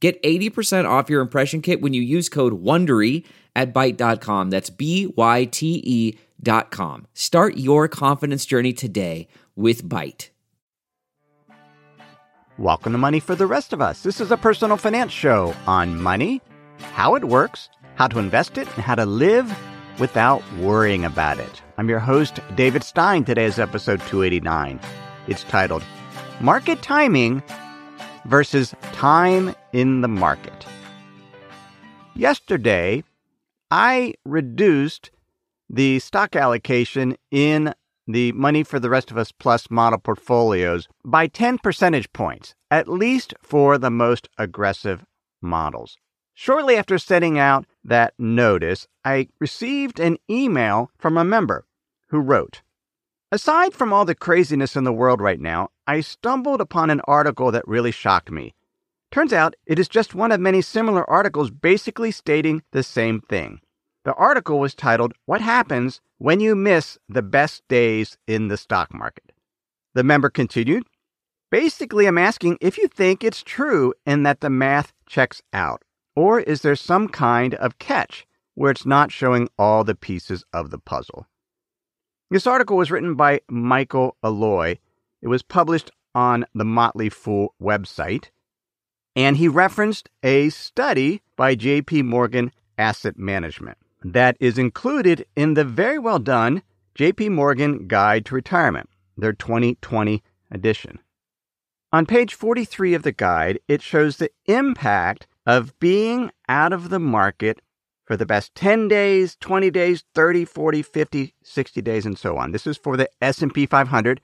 Get 80% off your impression kit when you use code WONDERY at Byte.com. That's B-Y-T-E dot com. Start your confidence journey today with Byte. Welcome to Money for the Rest of Us. This is a personal finance show on money, how it works, how to invest it, and how to live without worrying about it. I'm your host, David Stein. Today is episode 289. It's titled Market Timing versus time in the market. Yesterday, I reduced the stock allocation in the Money for the Rest of Us Plus model portfolios by 10 percentage points, at least for the most aggressive models. Shortly after sending out that notice, I received an email from a member who wrote Aside from all the craziness in the world right now, I stumbled upon an article that really shocked me. Turns out it is just one of many similar articles basically stating the same thing. The article was titled, What Happens When You Miss the Best Days in the Stock Market. The member continued, Basically, I'm asking if you think it's true and that the math checks out, or is there some kind of catch where it's not showing all the pieces of the puzzle? This article was written by Michael Alloy. It was published on the Motley Fool website and he referenced a study by JP Morgan Asset Management that is included in the very well done JP Morgan Guide to Retirement, their 2020 edition. On page 43 of the guide, it shows the impact of being out of the market for the best 10 days, 20 days, 30, 40, 50, 60 days and so on. This is for the S&P 500.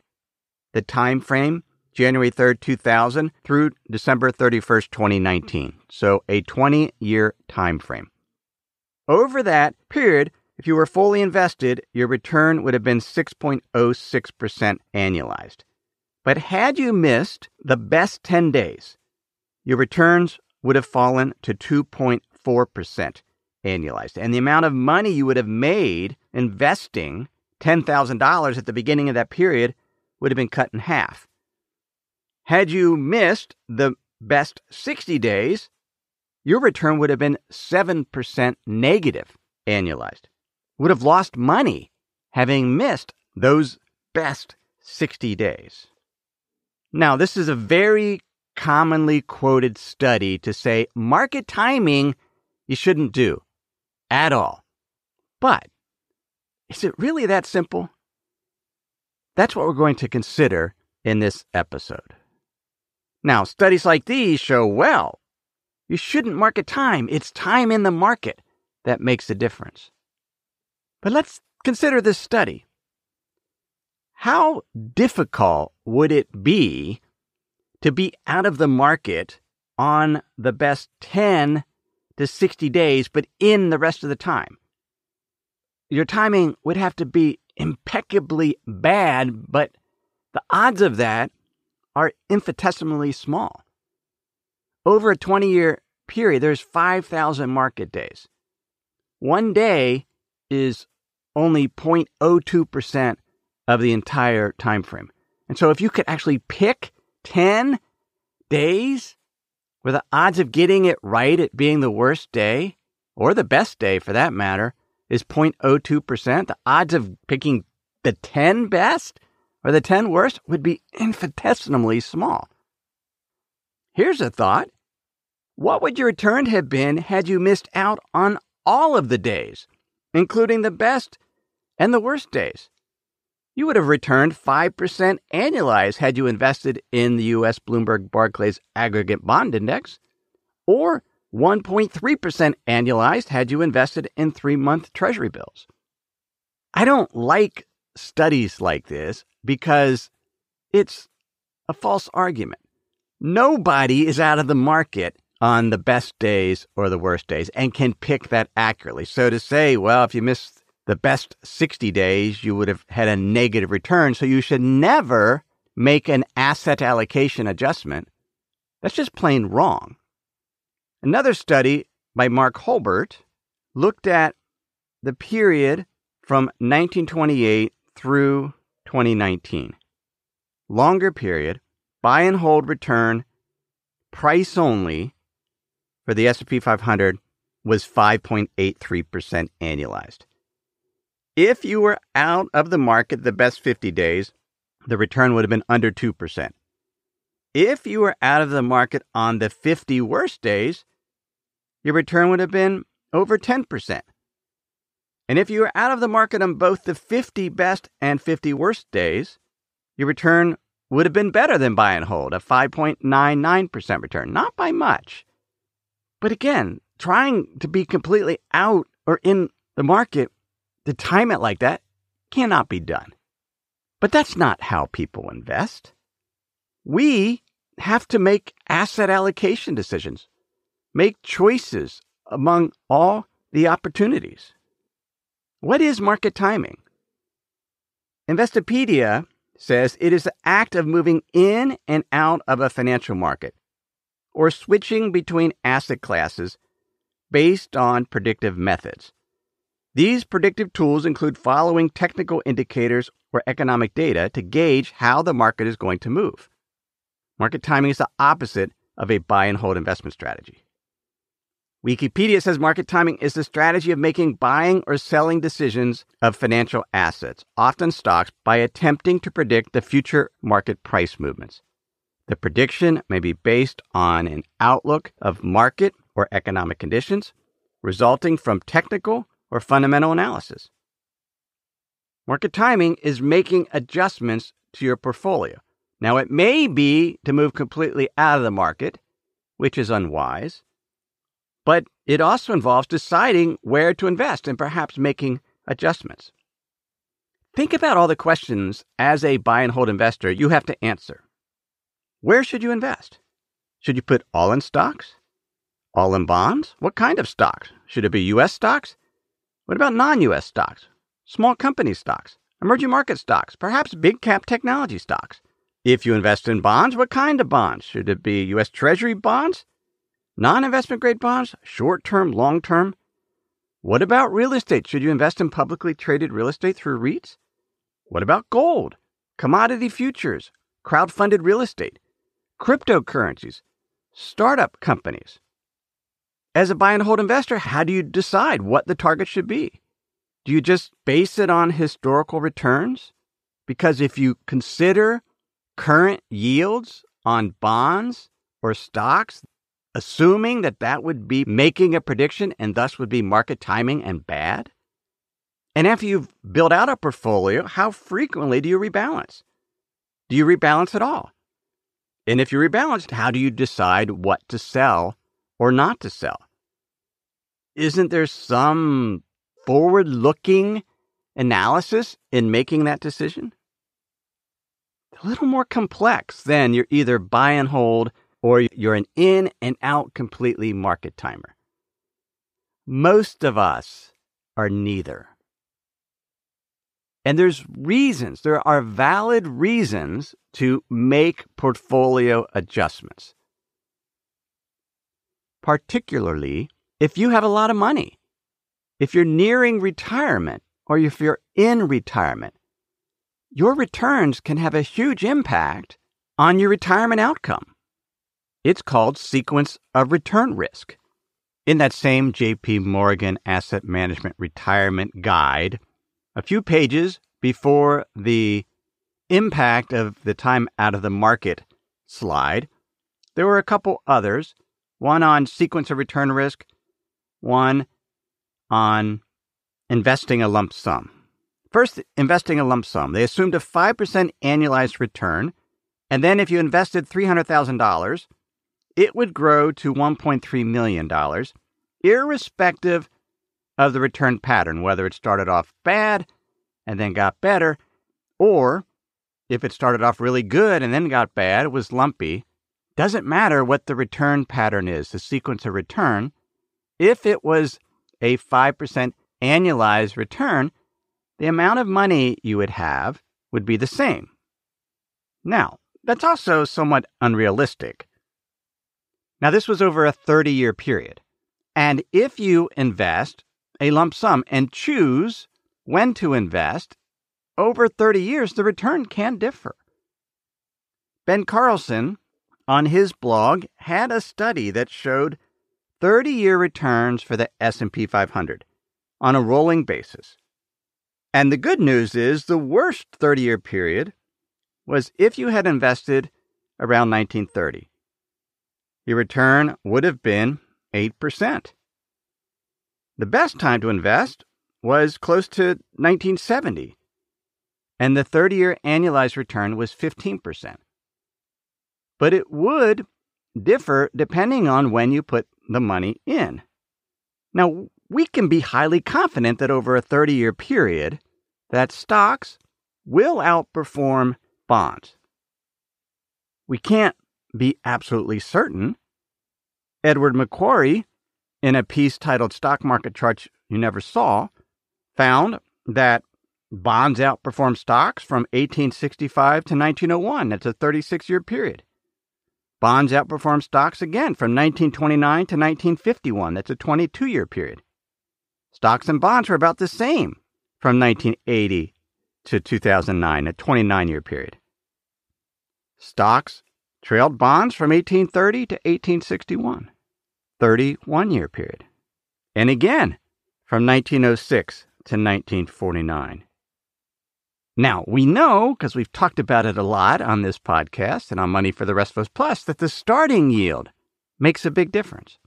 The time frame January 3rd, 2000 through December 31st, 2019. So a 20 year time frame. Over that period, if you were fully invested, your return would have been 6.06% annualized. But had you missed the best 10 days, your returns would have fallen to 2.4% annualized. And the amount of money you would have made investing $10,000 at the beginning of that period would have been cut in half. Had you missed the best 60 days, your return would have been 7% negative annualized. Would have lost money having missed those best 60 days. Now, this is a very commonly quoted study to say market timing you shouldn't do at all. But is it really that simple? That's what we're going to consider in this episode. Now, studies like these show well, you shouldn't market time. It's time in the market that makes a difference. But let's consider this study. How difficult would it be to be out of the market on the best 10 to 60 days, but in the rest of the time? Your timing would have to be impeccably bad, but the odds of that are infinitesimally small. Over a 20 year period, there's 5,000 market days. One day is only 0.02% of the entire time frame. And so if you could actually pick 10 days where the odds of getting it right at being the worst day, or the best day for that matter, is 0.02%, the odds of picking the 10 best or the 10 worst would be infinitesimally small. Here's a thought. What would your return have been had you missed out on all of the days, including the best and the worst days? You would have returned 5% annualized had you invested in the U.S. Bloomberg Barclays Aggregate Bond Index, or 1.3% annualized had you invested in three month Treasury bills. I don't like studies like this because it's a false argument. Nobody is out of the market on the best days or the worst days and can pick that accurately. So to say, well, if you missed the best 60 days, you would have had a negative return. So you should never make an asset allocation adjustment. That's just plain wrong. Another study by Mark Hulbert looked at the period from 1928 through 2019. Longer period, buy and hold return, price only for the S&P 500 was 5.83% annualized. If you were out of the market the best 50 days, the return would have been under 2%. If you were out of the market on the 50 worst days, your return would have been over 10%. And if you were out of the market on both the 50 best and 50 worst days, your return would have been better than buy and hold, a 5.99% return, not by much. But again, trying to be completely out or in the market to time it like that cannot be done. But that's not how people invest. We have to make asset allocation decisions, make choices among all the opportunities. What is market timing? Investopedia says it is the act of moving in and out of a financial market or switching between asset classes based on predictive methods. These predictive tools include following technical indicators or economic data to gauge how the market is going to move. Market timing is the opposite of a buy and hold investment strategy. Wikipedia says market timing is the strategy of making buying or selling decisions of financial assets, often stocks, by attempting to predict the future market price movements. The prediction may be based on an outlook of market or economic conditions, resulting from technical or fundamental analysis. Market timing is making adjustments to your portfolio. Now, it may be to move completely out of the market, which is unwise but it also involves deciding where to invest and perhaps making adjustments. Think about all the questions as a buy and hold investor you have to answer. Where should you invest? Should you put all in stocks? All in bonds? What kind of stocks? Should it be US stocks? What about non US stocks? Small company stocks? Emerging market stocks? Perhaps big cap technology stocks? If you invest in bonds, what kind of bonds? Should it be US Treasury bonds? Non investment grade bonds, short term, long term. What about real estate? Should you invest in publicly traded real estate through REITs? What about gold, commodity futures, crowd-funded real estate, cryptocurrencies, startup companies? As a buy and hold investor, how do you decide what the target should be? Do you just base it on historical returns? Because if you consider current yields on bonds or stocks, assuming that that would be making a prediction and thus would be market timing and bad? And after you've built out a portfolio, how frequently do you rebalance? Do you rebalance at all? And if you rebalance, how do you decide what to sell or not to sell? Isn't there some forward looking analysis in making that decision? A little more complex than you're either buy and hold or you're an in and out completely market timer. Most of us are neither. And there's reasons, there are valid reasons to make portfolio adjustments. Particularly if you have a lot of money. If you're nearing retirement or if you're in retirement, your returns can have a huge impact on your retirement outcome. It's called Sequence of Return Risk. In that same JP Morgan Asset Management Retirement Guide, a few pages before the impact of the time out of the market slide, there were a couple others one on sequence of return risk, one on investing a lump sum. First, investing a lump sum. They assumed a 5% annualized return. And then if you invested $300,000, it would grow to $1.3 million, irrespective of the return pattern, whether it started off bad and then got better, or if it started off really good and then got bad, it was lumpy, doesn't matter what the return pattern is, the sequence of return. If it was a 5% annualized return, the amount of money you would have would be the same. Now, that's also somewhat unrealistic. Now, this was over a 30 year period. And if you invest a lump sum and choose when to invest, over 30 years, the return can differ. Ben Carlson, on his blog, had a study that showed 30-year returns for the S&P 500 on a rolling basis. And the good news is the worst 30-year period was if you had invested around 1930. Your return would have been 8%. The best time to invest was close to 1970, and the 30 year annualized return was 15%. But it would differ depending on when you put the money in. Now, we can be highly confident that over a 30 year period, that stocks will outperform bonds. We can't be absolutely certain. Edward McQuarrie, in a piece titled Stock Market Charts You Never Saw, found that bonds outperformed stocks from 1865 to 1901. That's a 36 year period. Bonds outperformed stocks again from 1929 to 1951. That's a 22 year period. Stocks and bonds were about the same from 1980 to 2009, a 29 year period. Stocks trailed bonds from 1830 to 1861, 31 year period. And again from 1906 to 1949. Now, we know, because we've talked about it a lot on this podcast and on Money for the Rest of Us Plus, that the starting yield makes a big difference.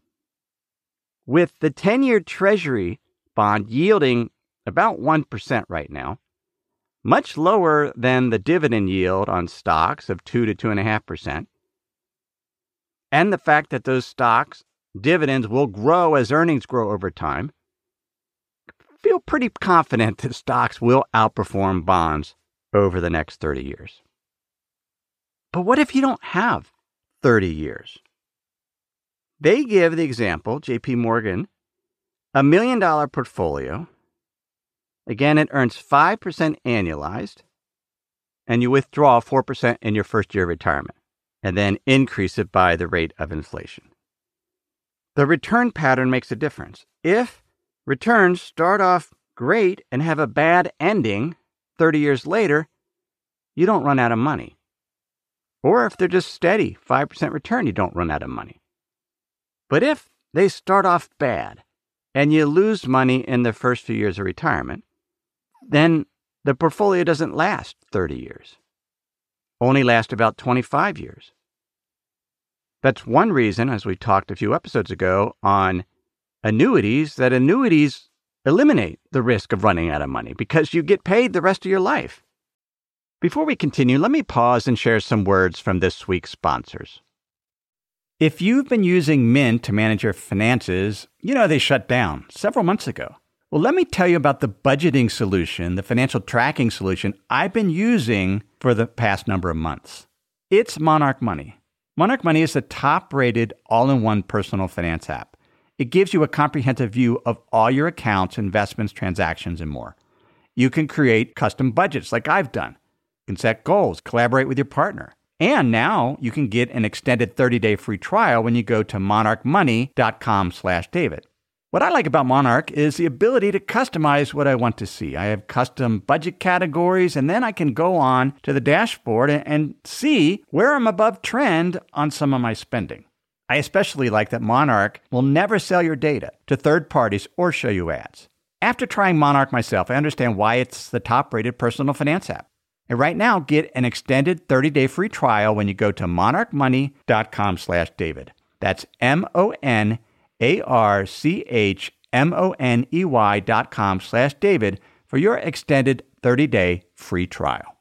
With the 10 year Treasury bond yielding about 1% right now, much lower than the dividend yield on stocks of 2 to 2.5%, and the fact that those stocks, dividends will grow as earnings grow over time, feel pretty confident that stocks will outperform bonds over the next 30 years. But what if you don't have 30 years? They give the example, JP Morgan, a million dollar portfolio. Again, it earns 5% annualized, and you withdraw 4% in your first year of retirement, and then increase it by the rate of inflation. The return pattern makes a difference. If Returns start off great and have a bad ending 30 years later, you don't run out of money. Or if they're just steady, 5% return, you don't run out of money. But if they start off bad and you lose money in the first few years of retirement, then the portfolio doesn't last 30 years, only last about 25 years. That's one reason, as we talked a few episodes ago on annuities that annuities eliminate the risk of running out of money because you get paid the rest of your life. Before we continue, let me pause and share some words from this week's sponsors. If you've been using Mint to manage your finances, you know they shut down several months ago. Well, let me tell you about the budgeting solution, the financial tracking solution I've been using for the past number of months. It's Monarch Money. Monarch Money is the top rated all in one personal finance app. It gives you a comprehensive view of all your accounts, investments, transactions, and more. You can create custom budgets like I've done. You can set goals, collaborate with your partner. And now you can get an extended 30-day free trial when you go to monarchmoney.com/david. What I like about Monarch is the ability to customize what I want to see. I have custom budget categories, and then I can go on to the dashboard and see where I'm above trend on some of my spending. I especially like that Monarch will never sell your data to third parties or show you ads. After trying Monarch myself, I understand why it's the top rated personal finance app. And right now, get an extended 30-day free trial when you go to monarchmoney.com slash David. That's M-O-N-A-R-C-H-M-O-N-E-Y dot com slash David for your extended 30-day free trial.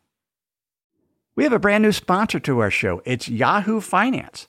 We have a brand new sponsor to our show. It's Yahoo Finance.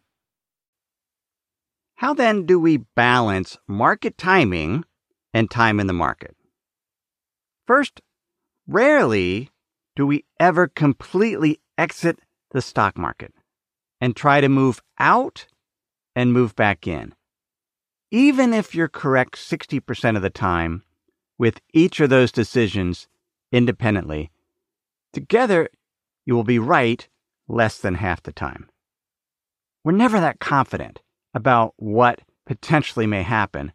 How then do we balance market timing and time in the market? First, rarely do we ever completely exit the stock market and try to move out and move back in. Even if you're correct 60% of the time with each of those decisions independently, together you will be right less than half the time. We're never that confident about what potentially may happen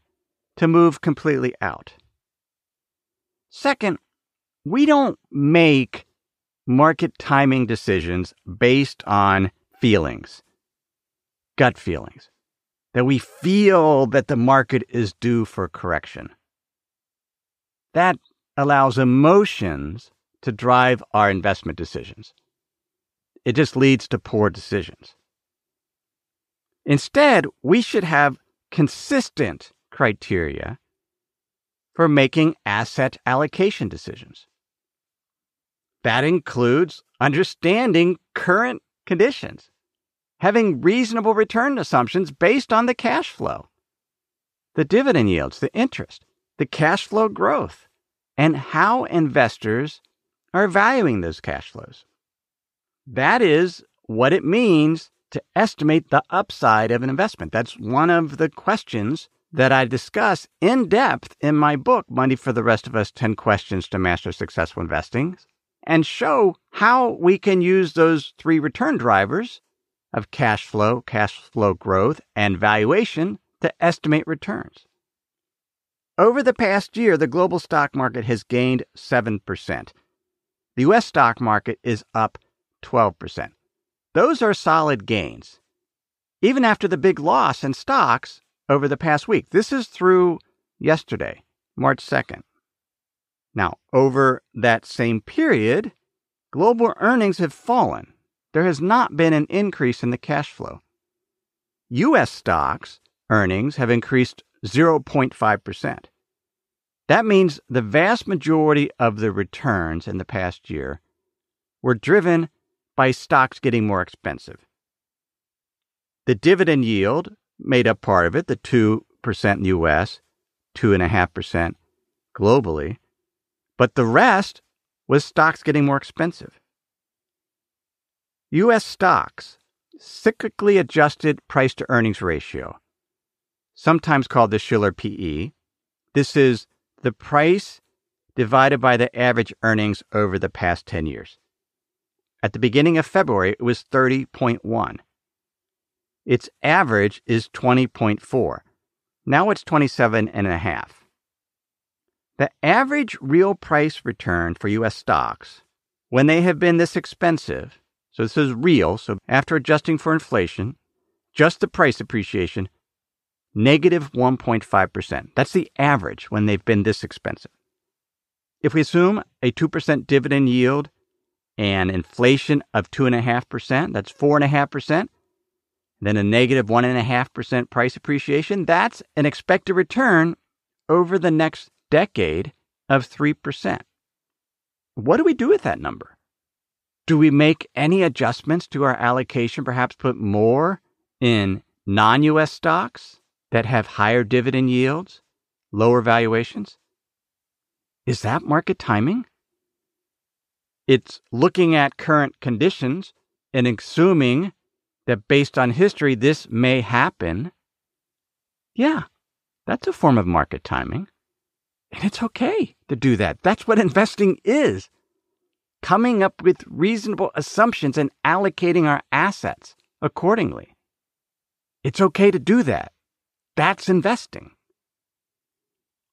to move completely out. Second, we don't make market timing decisions based on feelings, gut feelings, that we feel that the market is due for correction. That allows emotions to drive our investment decisions. It just leads to poor decisions. Instead, we should have consistent criteria for making asset allocation decisions. That includes understanding current conditions, having reasonable return assumptions based on the cash flow, the dividend yields, the interest, the cash flow growth, and how investors are valuing those cash flows. That is what it means to estimate the upside of an investment. That's one of the questions that I discuss in depth in my book, Money for the Rest of Us 10 Questions to Master Successful Investing, and show how we can use those three return drivers of cash flow, cash flow growth, and valuation to estimate returns. Over the past year, the global stock market has gained 7%. The U.S. stock market is up 12%. Those are solid gains. Even after the big loss in stocks over the past week. This is through yesterday, March 2nd. Now, over that same period, global earnings have fallen. There has not been an increase in the cash flow. U.S. stocks earnings have increased 0.5%. That means the vast majority of the returns in the past year were driven by stocks getting more expensive. The dividend yield made up part of it, the 2% in the US, 2.5% globally, but the rest was stocks getting more expensive. US stocks, cyclically adjusted price to earnings ratio, sometimes called the Shiller PE. This is the price divided by the average earnings over the past 10 years. At the beginning of February, it was 30.1. Its average is 20.4. Now it's 27.5. The average real price return for U.S. stocks, when they have been this expensive, so this is real, so after adjusting for inflation, just the price appreciation, negative 1.5%. That's the average when they've been this expensive. If we assume a 2% dividend yield and inflation of 2.5%, that's 4.5%, then a negative 1.5% price appreciation, that's an expected return over the next decade of 3%. What do we do with that number? Do we make any adjustments to our allocation, perhaps put more in non US stocks that have higher dividend yields, lower valuations? Is that market timing? It's looking at current conditions and assuming that based on history, this may happen, yeah, that's a form of market timing. And it's okay to do that. That's what investing is coming up with reasonable assumptions and allocating our assets accordingly. It's okay to do that. That's investing.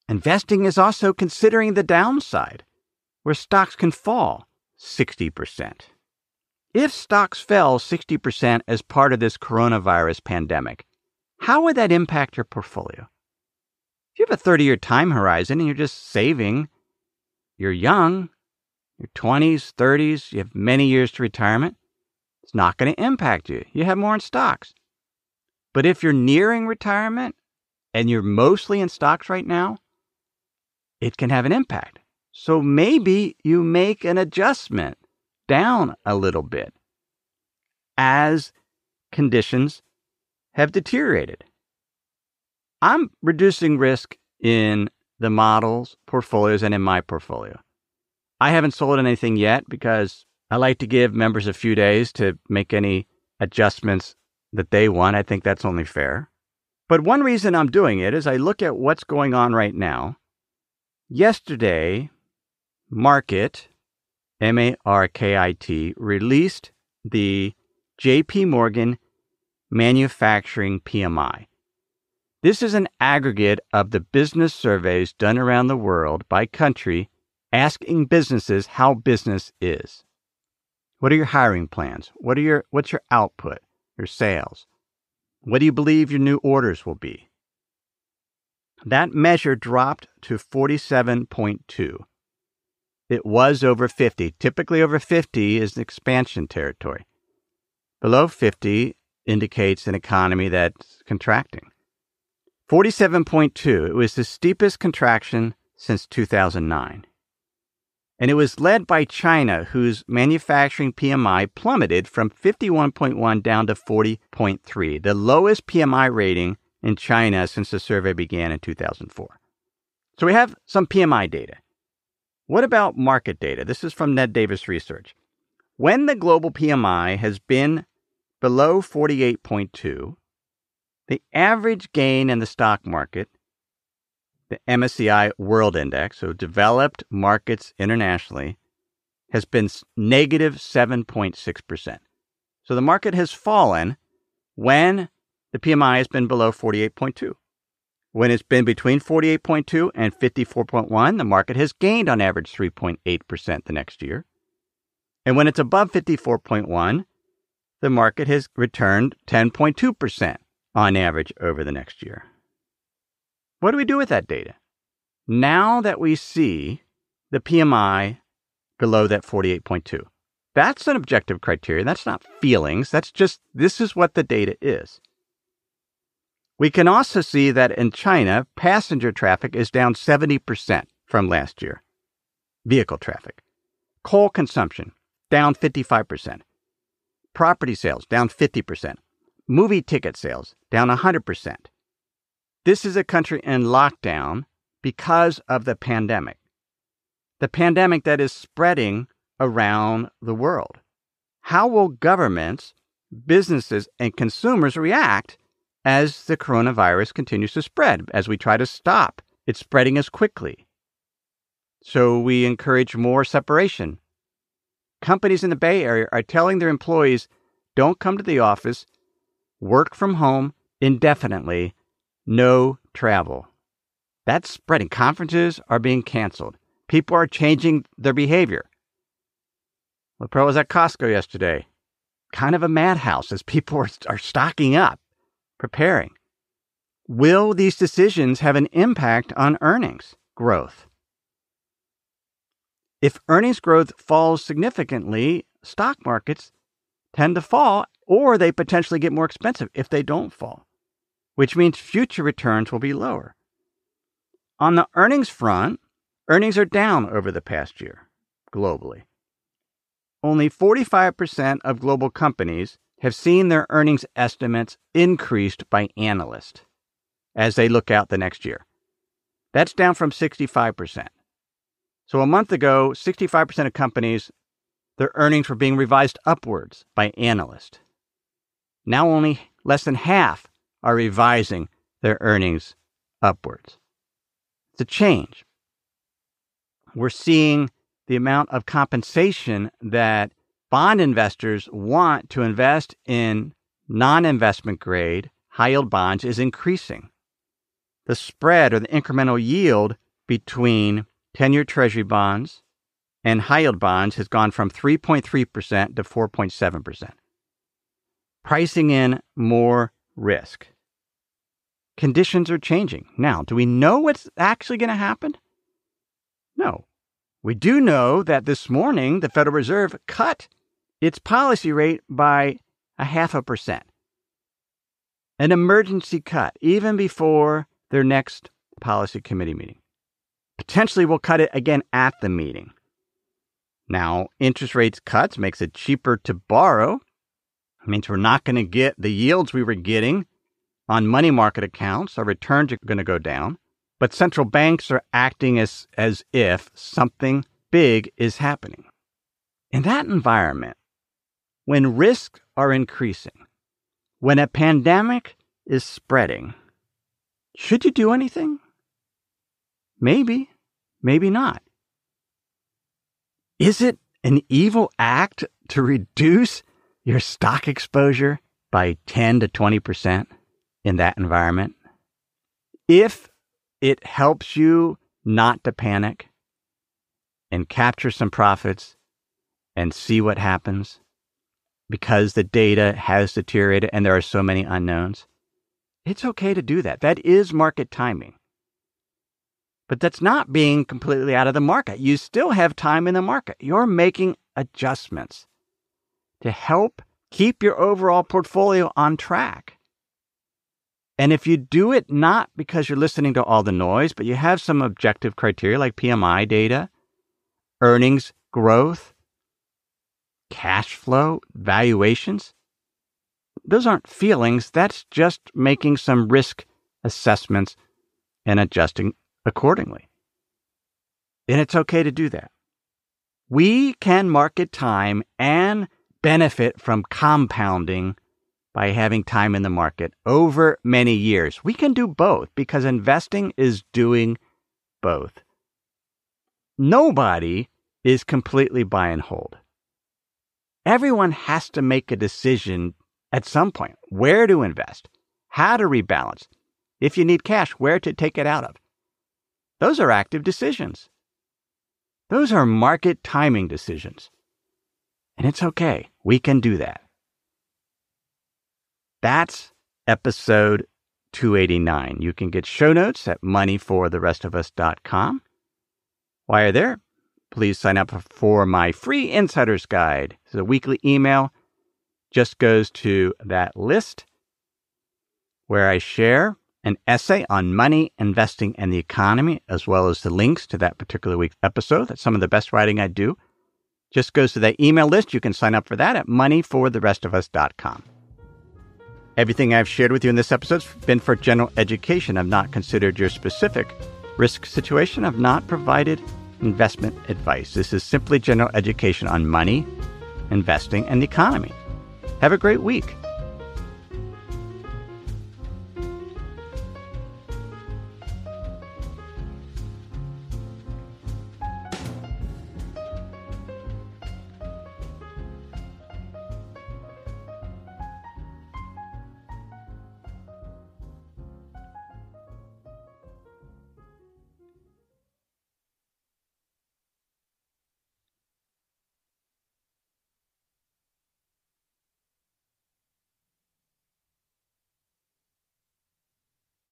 Investing is also considering the downside, where stocks can fall 60%. If stocks fell 60% as part of this coronavirus pandemic, how would that impact your portfolio? If you have a 30 year time horizon and you're just saving, you're young, your 20s, 30s, you have many years to retirement, it's not going to impact you. You have more in stocks. But if you're nearing retirement and you're mostly in stocks right now, it can have an impact. So maybe you make an adjustment down a little bit as conditions have deteriorated. I'm reducing risk in the models, portfolios, and in my portfolio. I haven't sold anything yet because I like to give members a few days to make any adjustments that they want. I think that's only fair. But one reason I'm doing it is I look at what's going on right now. Yesterday, Markit, M A R K I T, released the JP Morgan Manufacturing PMI. This is an aggregate of the business surveys done around the world by country asking businesses how business is. What are your hiring plans? What are your what's your output, your sales? What do you believe your new orders will be? That measure dropped to 47.2. It was over 50. Typically over 50 is expansion territory. Below 50 indicates an economy that's contracting. 47.2, it was the steepest contraction since 2009. And it was led by China, whose manufacturing PMI plummeted from 51.1 down to 40.3, the lowest PMI rating in China since the survey began in 2004. So we have some PMI data. What about market data? This is from Ned Davis Research. When the global PMI has been below 48.2, the average gain in the stock market, the MSCI World Index, so developed markets internationally, has been negative 7.6%. So the market has fallen when the PMI has been below 48.2. When it's been between 48.2 and 54.1, the market has gained on average 3.8% the next year. And when it's above 54.1, the market has returned 10.2% on average over the next year. What do we do with that data? Now that we see the PMI below that 48.2, that's an objective criteria. That's not feelings. That's just this is what the data is. We can also see that in China, passenger traffic is down 70% from last year. Vehicle traffic. Coal consumption down 55%. Property sales down 50%. Movie ticket sales down 100%. This is a country in lockdown because of the pandemic. The pandemic that is spreading around the world. How will governments, businesses, and consumers react as the coronavirus continues to spread, as we try to stop it spreading as quickly? So we encourage more separation. Companies in the Bay Area are telling their employees don't come to the office, work from home indefinitely, no travel. That's spreading. Conferences are being canceled. People are changing their behavior. LaPro was at Costco yesterday. Kind of a madhouse as people are, are stocking up, preparing. Will these decisions have an impact on earnings growth? If earnings growth falls significantly, stock markets tend to fall or they potentially get more expensive if they don't fall, which means future returns will be lower. On the earnings front, earnings are down over the past year globally. Only 45% of global companies have seen their earnings estimates increased by analysts as they look out the next year. That's down from 65%. So a month ago, 65% of companies, their earnings were being revised upwards by analysts. Now only less than half are revising their earnings upwards. It's a change. We're seeing the amount of compensation that bond investors want to invest in non investment grade high yield bonds is increasing. The spread or the incremental yield between 10 year Treasury bonds and high yield bonds has gone from 3.3% to 4.7%, pricing in more risk. Conditions are changing. Now, do we know what's actually going to happen? No. We do know that this morning the Federal Reserve cut its policy rate by a half a percent. An emergency cut, even before their next policy committee meeting. Potentially we'll cut it again at the meeting. Now, interest rates cuts makes it cheaper to borrow. It means we're not going to get the yields we were getting on money market accounts. Our returns are going to go down. But central banks are acting as, as if something big is happening. In that environment, when risks are increasing, when a pandemic is spreading, should you do anything? Maybe, maybe not. Is it an evil act to reduce your stock exposure by 10 to 20% in that environment? If it helps you not to panic and capture some profits and see what happens because the data has deteriorated and there are so many unknowns, it's okay to do that. That is market timing. But that's not being completely out of the market. You still have time in the market. You're making adjustments to help keep your overall portfolio on track. And if you do it not because you're listening to all the noise, but you have some objective criteria like PMI data, earnings growth, cash flow, valuations, those aren't feelings. That's just making some risk assessments and adjusting accordingly. And it's okay to do that. We can market time and benefit from compounding by having time in the market over many years. We can do both because investing is doing both. Nobody is completely buy and hold. Everyone has to make a decision at some point where to invest, how to rebalance, if you need cash, where to take it out of. Those are active decisions. Those are market timing decisions. And it's okay. We can do that. That's episode 289. You can get show notes at moneyfortherestofus.com. While you're there, please sign up for my free insider's guide. It's a weekly email. Just goes to that list where I share an essay on money, investing, and the economy, as well as the links to that particular week's episode. That's some of the best writing I do. Just goes to that email list. You can sign up for that at moneyfortherestofus.com. Everything I've shared with you in this episode has been for general education. I've not considered your specific risk situation. I've not provided investment advice. This is simply general education on money, investing, and the economy. Have a great week.